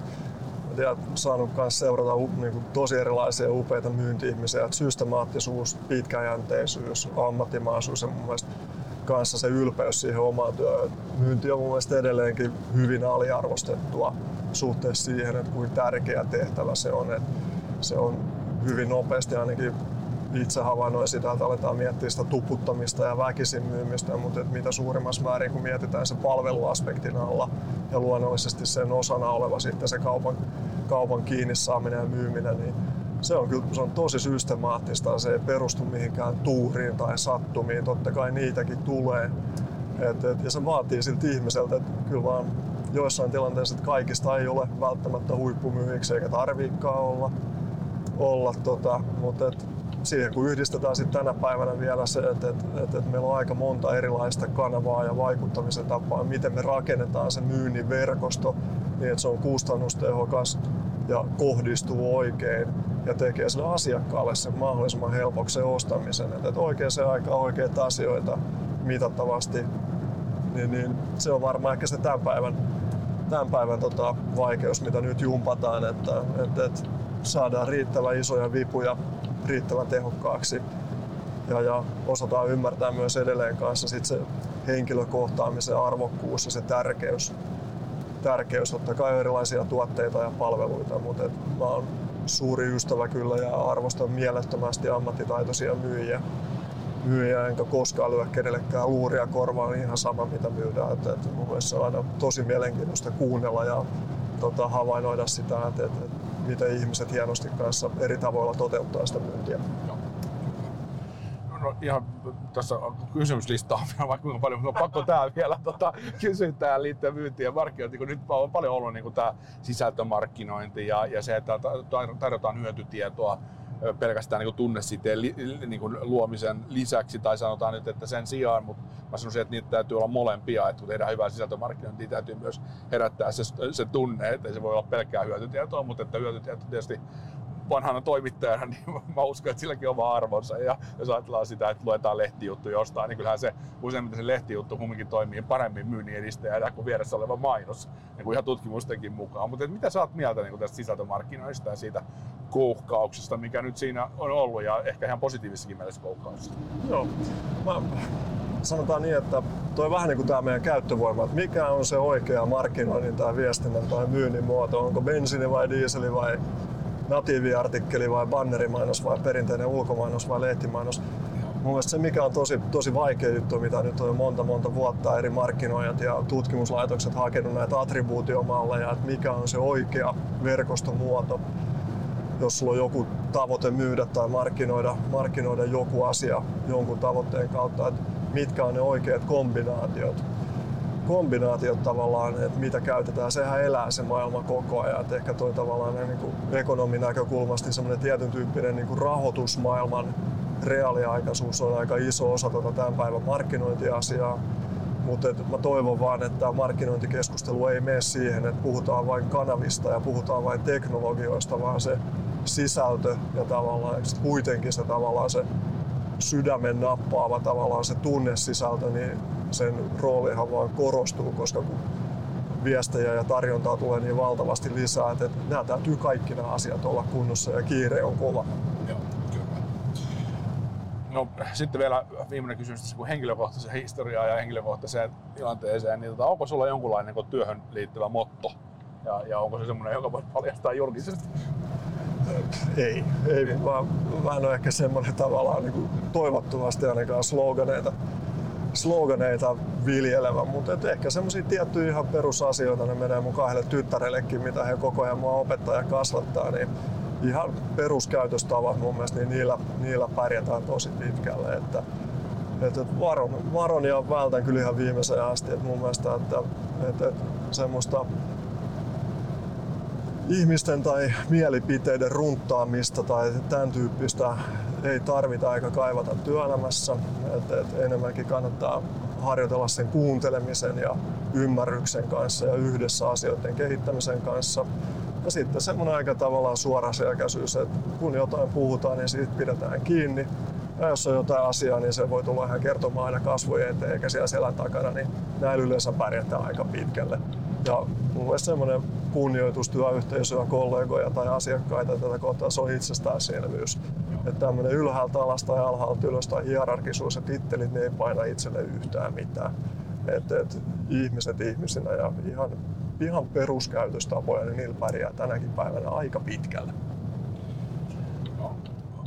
ja saanut myös seurata niin kuin, tosi erilaisia upeita myynti-ihmisiä, että systemaattisuus, pitkäjänteisyys, ammattimaisuus ja mun mielestä kanssa se ylpeys siihen omaan työhön. Myynti on mun mielestä edelleenkin hyvin aliarvostettua suhteessa siihen, että kuinka tärkeä tehtävä se on. Että se on hyvin nopeasti ainakin itse havainnoin sitä, että aletaan miettiä sitä tuputtamista ja väkisin myymistä, mutta että mitä suurimmassa määrin kun mietitään se palveluaspektin alla ja luonnollisesti sen osana oleva sitten se kaupan, kaupan kiinni saaminen ja myyminen, niin se on kyllä se on tosi systemaattista, se ei perustu mihinkään tuuriin tai sattumiin, totta kai niitäkin tulee. Et, et, ja se vaatii siltä ihmiseltä, että kyllä vaan joissain tilanteissa että kaikista ei ole välttämättä huippumyyjiksi eikä tarviikaan olla, olla tota, mutta et, siihen kun yhdistetään sitten tänä päivänä vielä se, että, että, että, että meillä on aika monta erilaista kanavaa ja vaikuttamisen tapaa, miten me rakennetaan se myynnin verkosto niin, että se on kustannustehokas ja kohdistuu oikein ja tekee sille asiakkaalle sen mahdollisimman helpoksi se ostamisen. Että, että oikeaan aikaan oikeita asioita mitattavasti, niin, niin se on varmaan ehkä se tämän päivän tämän päivän tota, vaikeus, mitä nyt jumpataan, että, että, että saadaan riittävän isoja vipuja riittävän tehokkaaksi ja, ja osataan ymmärtää myös edelleen kanssa sit se henkilökohtaamisen arvokkuus ja se tärkeys. tärkeys. Totta kai erilaisia tuotteita ja palveluita, mutta et mä oon suuri ystävä kyllä ja arvostan mielettömästi ammattitaitoisia myyjiä. Myyjiä enkä koskaan lyö kenellekään luuria korvaan niin ihan sama mitä myydään. Et, et mun mielestä se on aina tosi mielenkiintoista kuunnella ja tota, havainnoida sitä, että et, et miten ihmiset hienosti kanssa eri tavoilla toteuttaa sitä myyntiä. Joo no ihan tässä kysymyslistaa vielä vaikka kuinka paljon, mutta on pakko tää vielä tota, kysyä tähän liittyen myyntiin ja markkinointiin, kun nyt on paljon ollut niin tämä sisältömarkkinointi ja, ja se, että tarjotaan hyötytietoa pelkästään niin tunnesiteen li, niin kuin luomisen lisäksi, tai sanotaan nyt, että sen sijaan, mutta mä sanoisin, että niitä täytyy olla molempia, että kun tehdään hyvää sisältömarkkinointia, niin täytyy myös herättää se, se tunne, että se voi olla pelkkää hyötytietoa, mutta että hyötytieto tietysti vanhana toimittajana, niin mä uskon, että silläkin on oma arvonsa. Ja jos ajatellaan sitä, että luetaan lehtijuttu jostain, niin kyllähän se useimmiten se lehtijuttu kumminkin toimii paremmin myynnin edistäjänä kuin vieressä oleva mainos, niin kuin ihan tutkimustenkin mukaan. Mutta mitä sä oot mieltä niin tästä sisältömarkkinoista ja siitä kouhkauksesta, mikä nyt siinä on ollut, ja ehkä ihan positiivisessakin mielessä kouhkauksesta? Joo, mä sanotaan niin, että toi vähän niin kuin tämä meidän käyttövoima, että mikä on se oikea markkinoinnin tai viestinnän tai myynnin muoto, onko bensiini vai diiseli vai natiiviartikkeli vai bannerimainos vai perinteinen ulkomainos vai lehtimainos. Mun mielestä se mikä on tosi, tosi vaikea juttu, mitä nyt on monta monta vuotta eri markkinoijat ja tutkimuslaitokset hakenut näitä attribuutiomalleja, että mikä on se oikea verkostomuoto, jos sulla on joku tavoite myydä tai markkinoida, markkinoida joku asia jonkun tavoitteen kautta, että mitkä on ne oikeat kombinaatiot kombinaatiot tavallaan, että mitä käytetään, sehän elää se maailma koko ajan. Et ehkä toi tavallaan niin kuin ekonomin näkökulmasta semmoinen tietyn tyyppinen niin kuin rahoitusmaailman reaaliaikaisuus on aika iso osa tuota tämän päivän markkinointiasiaa. Mutta mä toivon vaan, että tämä markkinointikeskustelu ei mene siihen, että puhutaan vain kanavista ja puhutaan vain teknologioista, vaan se sisältö ja tavallaan kuitenkin se tavallaan se sydämen nappaava tavallaan se tunnesisältö, niin sen roolihan vaan korostuu, koska kun viestejä ja tarjontaa tulee niin valtavasti lisää, että nämä täytyy kaikki nämä asiat olla kunnossa ja kiire on kova. Joo, kyllä. No sitten vielä viimeinen kysymys, kun henkilökohtaisen historiaa ja henkilökohtaiseen tilanteeseen, niin tota, onko sulla jonkunlainen niin työhön liittyvä motto? Ja, ja onko se semmoinen, joka voi paljastaa julkisesti? Ei, ei. Mä, mä en ole ehkä semmoinen tavallaan niin kuin toivottavasti ainakaan sloganeita sloganeita viljelevä, mutta et ehkä semmoisia tiettyjä ihan perusasioita, ne menee mun kahdelle tyttärellekin, mitä he koko ajan mua opettaa ja kasvattaa, niin ihan peruskäytöstavat mun mielestä, niin niillä, niillä pärjätään tosi pitkälle. Että, että varon, varon ja vältän kyllä ihan viimeiseen asti. Että mun mielestä, että, että, että semmoista ihmisten tai mielipiteiden runttaamista tai tämän tyyppistä ei tarvita eikä kaivata työelämässä. Et, et enemmänkin kannattaa harjoitella sen kuuntelemisen ja ymmärryksen kanssa ja yhdessä asioiden kehittämisen kanssa. Ja sitten semmoinen aika tavallaan suoraselkäisyys, että kun jotain puhutaan, niin siitä pidetään kiinni. Ja jos on jotain asiaa, niin se voi tulla ihan kertomaan aina kasvojen eteen eikä siellä selän takana, niin näillä yleensä pärjätään aika pitkälle. Ja mun mielestä semmoinen kunnioitus työyhteisöä, kollegoja tai asiakkaita tätä kohtaa, se on itsestäänselvyys. Että tämmöinen ylhäältä alas tai alhaalta ylös tai hierarkisuus ja tittelit, ne ei paina itselle yhtään mitään. Et, et, ihmiset ihmisinä ja ihan, ihan peruskäytöstapoja, niin niillä pärjää tänäkin päivänä aika pitkälle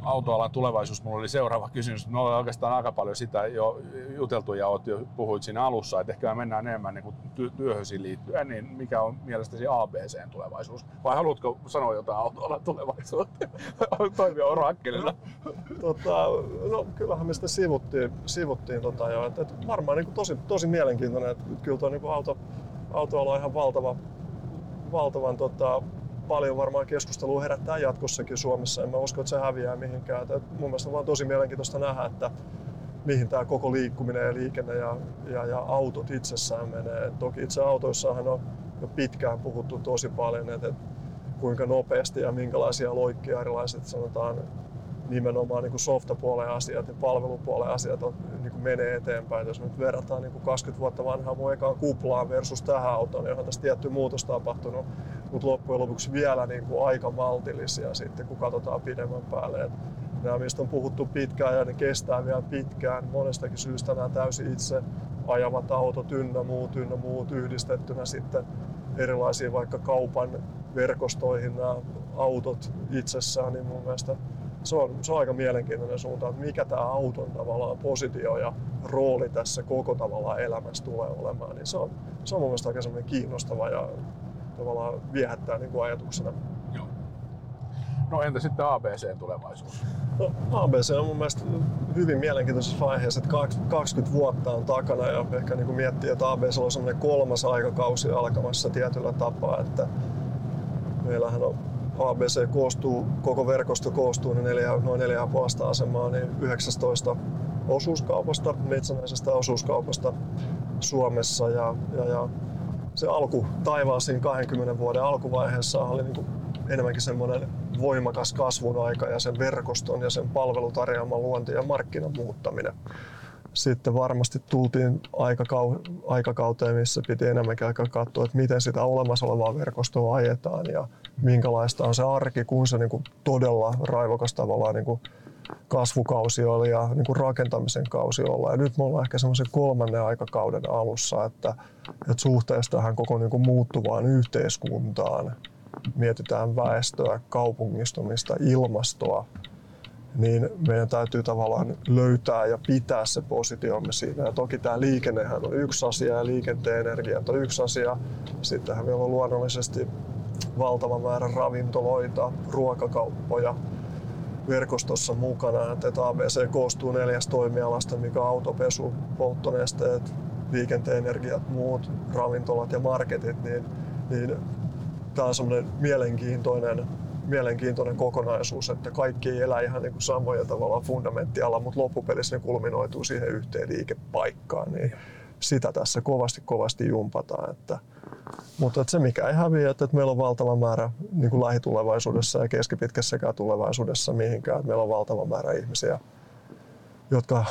autoalan tulevaisuus, mulla oli seuraava kysymys. Me ollaan oikeastaan aika paljon sitä jo juteltu ja oot jo puhuit siinä alussa, että ehkä me mennään enemmän niin ty- työhösi liittyen, niin mikä on mielestäsi ABCn tulevaisuus? Vai haluatko sanoa jotain autoalan tulevaisuutta? Toimia orakkelilla. No, tota, no kyllähän me sitä sivuttiin, sivuttiin tota jo. Et, et varmaan niin kuin tosi, tosi mielenkiintoinen, että kyllä tuo niin auto, autoala on ihan valtava, valtavan tota, paljon varmaan keskustelua herättää jatkossakin Suomessa. En mä usko, että se häviää mihinkään. Et mun mielestä on vaan tosi mielenkiintoista nähdä, että mihin tämä koko liikkuminen ja liikenne ja, ja, ja autot itsessään menee. Et toki itse autoissahan on jo pitkään puhuttu tosi paljon, että, että kuinka nopeasti ja minkälaisia loikkia erilaiset sanotaan nimenomaan niin kuin softapuolen asiat ja palvelupuolen asiat on, niin kuin menee eteenpäin. Jos nyt verrataan niin kuin 20 vuotta vanhaa mun ekaan kuplaan versus tähän autoon, niin onhan tässä tietty muutos tapahtunut, mutta loppujen lopuksi vielä niin kuin aika maltillisia sitten, kun katsotaan pidemmän päälle. Et nämä, mistä on puhuttu pitkään ja ne kestää vielä pitkään, monestakin syystä nämä täysin itse ajavat autot ynnä muut, ynnä muut yhdistettynä sitten erilaisiin vaikka kaupan verkostoihin nämä autot itsessään, niin mun mielestä se on, se on aika mielenkiintoinen suunta, että mikä tämä auton tavallaan positio ja rooli tässä koko tavallaan elämässä tulee olemaan, niin se on, se on mun mielestä aika kiinnostava ja tavallaan viehättää niin kuin ajatuksena. Joo. No entä sitten ABC tulevaisuus? No, ABC on mun mielestä hyvin mielenkiintoisessa vaiheessa, että 20 vuotta on takana ja ehkä niin kuin miettii, että ABC on semmoinen kolmas aikakausi alkamassa tietyllä tapaa, että meillähän on ABC koostuu, koko verkosto koostuu niin neljä, noin neljä asemaa, niin 19 osuuskaupasta, metsännäisestä osuuskaupasta Suomessa ja, ja, ja se alku taivaan siinä 20 vuoden alkuvaiheessa oli niin kuin enemmänkin semmoinen voimakas kasvun aika ja sen verkoston ja sen palvelutarjoaman luonti ja markkinan muuttaminen. Sitten varmasti tultiin aikakau- aikakauteen, missä piti enemmänkin aika katsoa, että miten sitä olemassa olevaa verkostoa ajetaan ja minkälaista on se arki, kun se niin kuin todella raivokas tavallaan niin kuin kasvukausi oli ja niin kuin rakentamisen kausi olla. Ja nyt me ollaan ehkä semmoisen kolmannen aikakauden alussa, että, että suhteessa tähän koko niin kuin muuttuvaan yhteiskuntaan mietitään väestöä, kaupungistumista, ilmastoa, niin meidän täytyy tavallaan löytää ja pitää se positiomme siinä. Ja toki tämä liikennehän on yksi asia ja liikenteen energiat on yksi asia. Sittenhän meillä on luonnollisesti valtava määrä ravintoloita, ruokakauppoja verkostossa mukana. Että ABC koostuu neljästä toimialasta, mikä on autopesu, polttonesteet, liikenteen energiat, muut ravintolat ja marketit, niin, niin tämä on semmoinen mielenkiintoinen, mielenkiintoinen kokonaisuus, että kaikki ei elä ihan niin samoja tavallaan fundamenttialla, mutta loppupelissä ne kulminoituu siihen yhteen liikepaikkaan. Niin sitä tässä kovasti kovasti jumpataan. Että, mutta että se mikä ei häviä, että, että meillä on valtava määrä niin kuin lähitulevaisuudessa ja keskipitkässäkään tulevaisuudessa mihinkään. Että meillä on valtava määrä ihmisiä, jotka,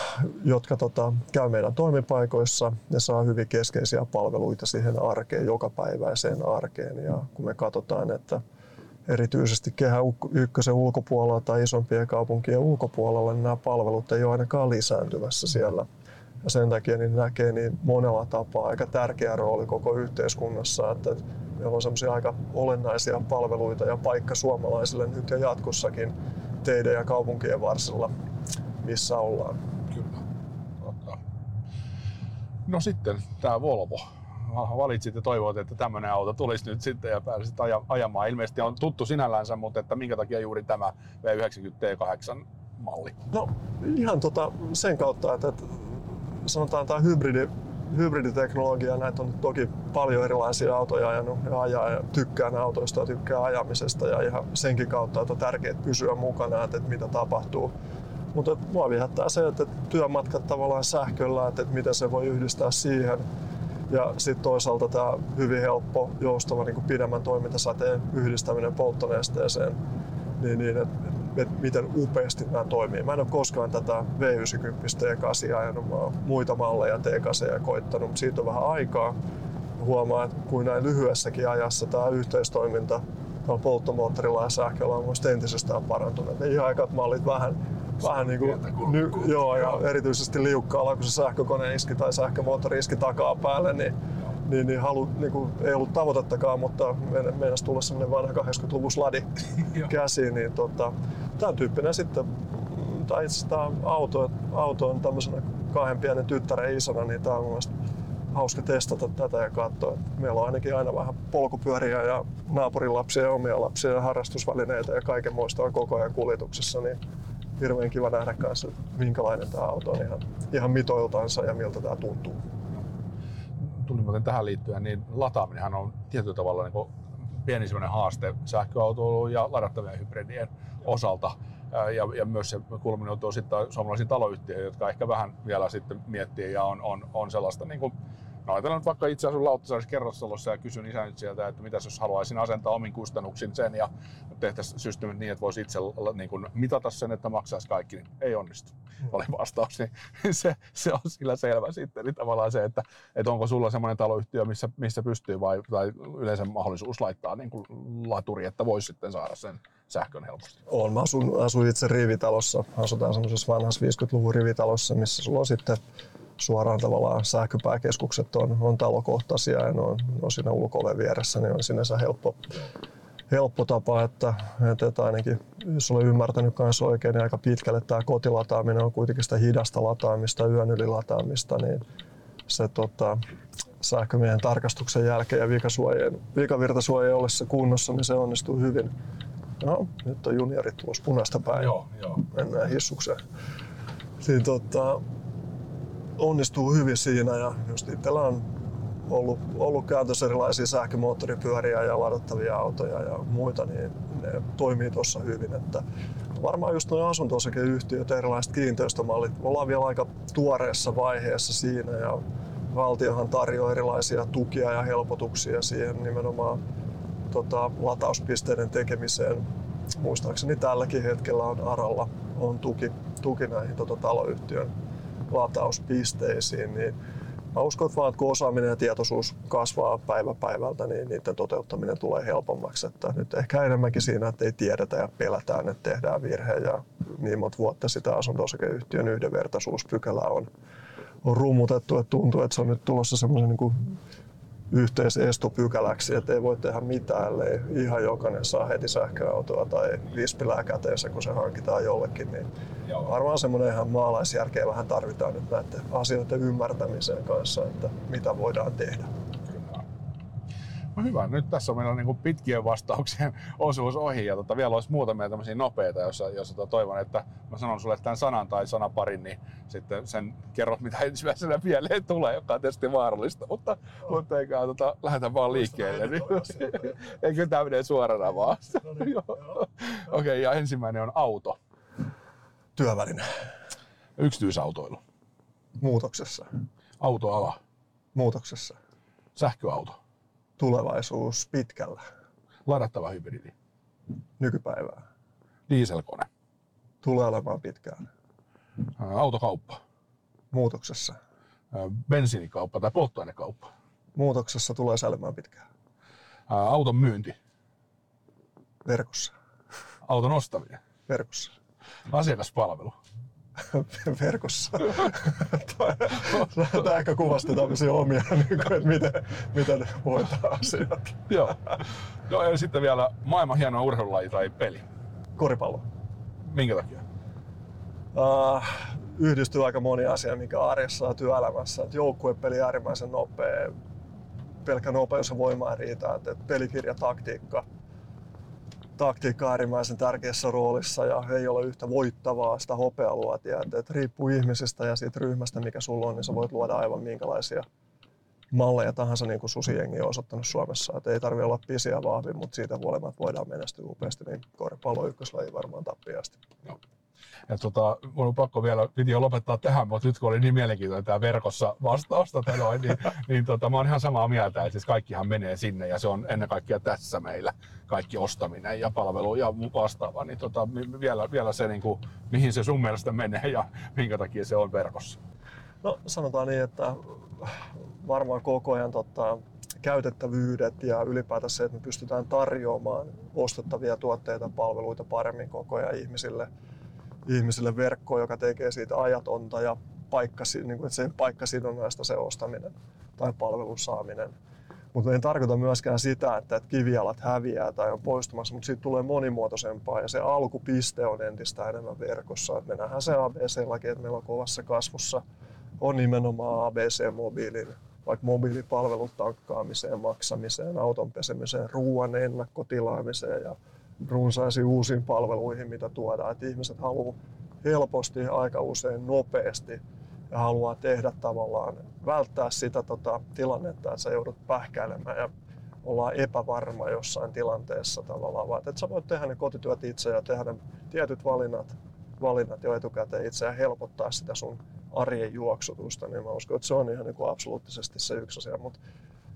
jotka tota, käy meidän toimipaikoissa ja saa hyvin keskeisiä palveluita siihen arkeen, jokapäiväiseen arkeen. Ja kun me katsotaan, että erityisesti kehä ykkösen ulkopuolella tai isompien kaupunkien ulkopuolella, niin nämä palvelut ei ole ainakaan lisääntymässä siellä. Ja sen takia niin näkee niin monella tapaa aika tärkeä rooli koko yhteiskunnassa, että meillä on semmoisia aika olennaisia palveluita ja paikka suomalaisille nyt ja jatkossakin teidän ja kaupunkien varsilla missä ollaan. Kyllä. Totta. No sitten tämä Volvo. Valitsit ja toivoit, että tämmöinen auto tulisi nyt sitten ja pääsit ajamaan. Ilmeisesti on tuttu sinällänsä, mutta että minkä takia juuri tämä V90 T8 malli? No ihan tota sen kautta, että, että sanotaan tämä hybridi, hybriditeknologia, näitä on toki paljon erilaisia autoja ajanut ja ajaa ja tykkään autoista ja tykkää ajamisesta ja ihan senkin kautta, että on tärkeää pysyä mukana, että, mitä tapahtuu mutta mua viehättää se, että työmatkat tavallaan sähköllä, että, miten se voi yhdistää siihen. Ja sitten toisaalta tämä hyvin helppo, joustava niin pidemmän toimintasäteen yhdistäminen polttonesteeseen, niin, niin että et miten upeasti nämä toimii. Mä en ole koskaan tätä V90 T8 ajanut, mä muita malleja T8 koittanut, mutta siitä on vähän aikaa. Huomaa, että kuin näin lyhyessäkin ajassa tämä yhteistoiminta polttomoottorilla ja sähköllä on muista entisestään parantunut. Ne ihan aikat mallit vähän vähän niin kuin, ny, joo, ja erityisesti liukkaalla, kun se sähkökone iski tai sähkömoottori iski takaa päälle, niin, niin, niin, halu, niin kuin, ei ollut tavoitettakaan, mutta meinasi tulla semmoinen vanha 80-luvun sladi käsiin, niin tota, tämän tyyppinen sitten, tai itse asiassa auto, auto on tämmöisenä kahden pienen tyttären isona, niin tämä on mun hauska testata tätä ja katsoa. Meillä on ainakin aina vähän polkupyöriä ja naapurin lapsia ja omia lapsia ja harrastusvälineitä ja kaiken muista on koko ajan kuljetuksessa, niin hirveän kiva nähdä kanssa, minkälainen tämä auto on ihan, ihan mitoiltansa ja miltä tämä tuntuu. Muuten tähän liittyen, niin lataaminenhan on tietyllä tavalla niin pieni haaste sähköautoilun ja ladattavien hybridien osalta. Ja, ja myös se kulminoituu sitten suomalaisiin taloyhtiöihin, jotka ehkä vähän vielä sitten miettii ja on, on, on sellaista niin kuin No ajatellaan nyt vaikka itse asun Lauttasaarissa kerrostalossa ja kysyn isän sieltä, että mitä jos haluaisin asentaa omin kustannuksin sen ja tehtäisiin systeemit niin, että voisi itse niin kuin, mitata sen, että maksaisi kaikki, niin ei onnistu. Mm. Oli vastaus, niin se, se on sillä selvä sitten. Eli tavallaan se, että, että onko sulla semmoinen taloyhtiö, missä, missä pystyy vai, tai yleensä mahdollisuus laittaa niin kuin laturi, että voisi sitten saada sen sähkön helposti. On. Mä asun, asun itse rivitalossa. Asutaan semmoisessa vanhassa 50-luvun rivitalossa, missä sulla on sitten suoraan tavallaan sähköpääkeskukset on, on talokohtaisia ja ne on, ne on siinä ulko vieressä, niin on sinänsä helppo, helppo tapa, että, että ainakin jos olen ymmärtänyt kanssa oikein, niin aika pitkälle tämä kotilataaminen on kuitenkin sitä hidasta lataamista, yön yli lataamista, niin se tota, sähkömiehen tarkastuksen jälkeen ja vikasuojien, vikavirtasuojien ollessa kunnossa, niin se onnistuu hyvin. No, nyt on juniorit tulossa punaista päin. Joo, joo. Mennään hissukseen. Niin, tota, onnistuu hyvin siinä ja just itsellä on ollut, ollut käytössä erilaisia sähkömoottoripyöriä ja ladattavia autoja ja muita, niin ne toimii tuossa hyvin. Että varmaan just nuo asunto-osakeyhtiöt, erilaiset kiinteistömallit, ollaan vielä aika tuoreessa vaiheessa siinä ja valtiohan tarjoaa erilaisia tukia ja helpotuksia siihen nimenomaan tota, latauspisteiden tekemiseen. Muistaakseni tälläkin hetkellä on Aralla on tuki, tuki näihin tota, taloyhtiön latauspisteisiin, niin mä uskon, että vaan kun osaaminen ja tietoisuus kasvaa päivä päivältä, niin niiden toteuttaminen tulee helpommaksi. Että nyt ehkä enemmänkin siinä, että ei tiedetä ja pelätään, että tehdään virhe ja niin monta vuotta sitä asunto-osakeyhtiön yhdenvertaisuuspykälää on, on rummutettu, että tuntuu, että se on nyt tulossa semmoisen niin yhteisestopykäläksi, että ei voi tehdä mitään, ellei ihan jokainen saa heti sähköautoa tai vispilää käteensä, kun se hankitaan jollekin. Niin varmaan semmoinen ihan maalaisjärkeä vähän tarvitaan nyt näiden asioiden ymmärtämiseen kanssa, että mitä voidaan tehdä. No hyvä, nyt tässä on meillä niin kuin pitkien vastauksien osuus ohi ja tota, vielä olisi muutamia tämmöisiä nopeita, jossa, jossa tota, toivon, että mä sanon sulle tämän sanan tai sanaparin, niin sitten sen kerrot, mitä ensimmäisenä mieleen tulee, joka on tietysti vaarallista, mutta, oh. mutta eikä tota, lähdetä vaan liikkeelle. Niin, eikö tämä menee suorana vaan? No niin, Okei, okay, ja ensimmäinen on auto. Työväline. Yksityisautoilu. Muutoksessa. Autoala. Muutoksessa. Sähköauto tulevaisuus pitkällä. Ladattava hybridi. Nykypäivää. Dieselkone. Tulee olemaan pitkään. Autokauppa. Muutoksessa. Bensiinikauppa tai polttoainekauppa. Muutoksessa tulee säilymään pitkään. Auton myynti. Verkossa. Auton ostaminen. Verkossa. Asiakaspalvelu. verkossa. Tämä ehkä kuvasti tämmöisiä omia, niin kuin, että miten, miten hoitaa asiat. Joo. No ja sitten vielä maailman hieno urheilulaji tai peli. Koripallo. Minkä takia? Uh, yhdistyy aika moni asia, mikä arjessa ja työelämässä. Et joukkuepeli äärimmäisen nopea. Pelkkä nopeus ja voima riitä. Et, et pelikirja, taktiikka, taktiikka äärimmäisen tärkeässä roolissa ja ei ole yhtä voittavaa sitä hopealuotia. Et, et riippuu ihmisistä ja siitä ryhmästä, mikä sulla on, niin sä voit luoda aivan minkälaisia malleja tahansa, niin kuin Susijengi on osoittanut Suomessa. Et ei tarvitse olla pisiä vahvin, mutta siitä huolimatta voidaan menestyä upeasti, niin koripallo ykköslaji varmaan tappiasti. Joo. Ja tota, mun on pakko vielä, jo lopettaa tähän, mutta nyt kun oli niin mielenkiintoinen tämä verkossa vastaus, tota noin, niin, niin tota, mä oon ihan samaa mieltä, että siis kaikkihan menee sinne ja se on ennen kaikkea tässä meillä kaikki ostaminen ja palvelu ja vastaava, niin tota, vielä, vielä se, niin kuin, mihin se sun mielestä menee ja minkä takia se on verkossa? No sanotaan niin, että varmaan koko ajan tota, käytettävyydet ja ylipäätään se, että me pystytään tarjoamaan ostettavia tuotteita ja palveluita paremmin koko ajan ihmisille, ihmisille verkkoon, joka tekee siitä ajatonta ja paikka, niin kuin, että se paikkasidonnaista se ostaminen tai palvelun saaminen. Mutta en tarkoita myöskään sitä, että kivialat häviää tai on poistumassa, mutta siitä tulee monimuotoisempaa ja se alkupiste on entistä enemmän verkossa. Et me nähdään se ABC-laki, että meillä on kovassa kasvussa on nimenomaan ABC-mobiilin, vaikka mobiilipalvelut tankkaamiseen, maksamiseen, auton pesemiseen, ruoan ennakkotilaamiseen ja runsaisiin uusiin palveluihin, mitä tuodaan. Että ihmiset haluaa helposti, aika usein nopeasti ja haluaa tehdä tavallaan, välttää sitä tota, tilannetta, että sä joudut pähkäilemään ja ollaan epävarma jossain tilanteessa tavallaan, vaan että sä voit tehdä ne kotityöt itse ja tehdä tietyt valinnat, valinnat jo etukäteen itse ja helpottaa sitä sun arjen juoksutusta, niin mä uskon, että se on ihan niin kuin absoluuttisesti se yksi asia. Mutta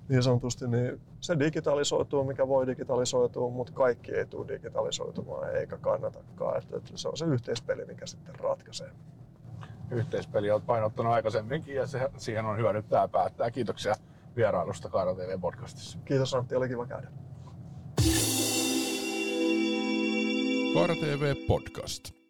niin sanotusti niin se digitalisoituu, mikä voi digitalisoitua, mutta kaikki ei tule digitalisoitumaan eikä kannatakaan. Että, että se on se yhteispeli, mikä sitten ratkaisee. Yhteispeli on painottanut aikaisemminkin ja se, siihen on hyvä nyt tämä päättää. Kiitoksia vierailusta Kaara TV-podcastissa. Kiitos Antti, oli kiva käydä. Kaara TV Podcast.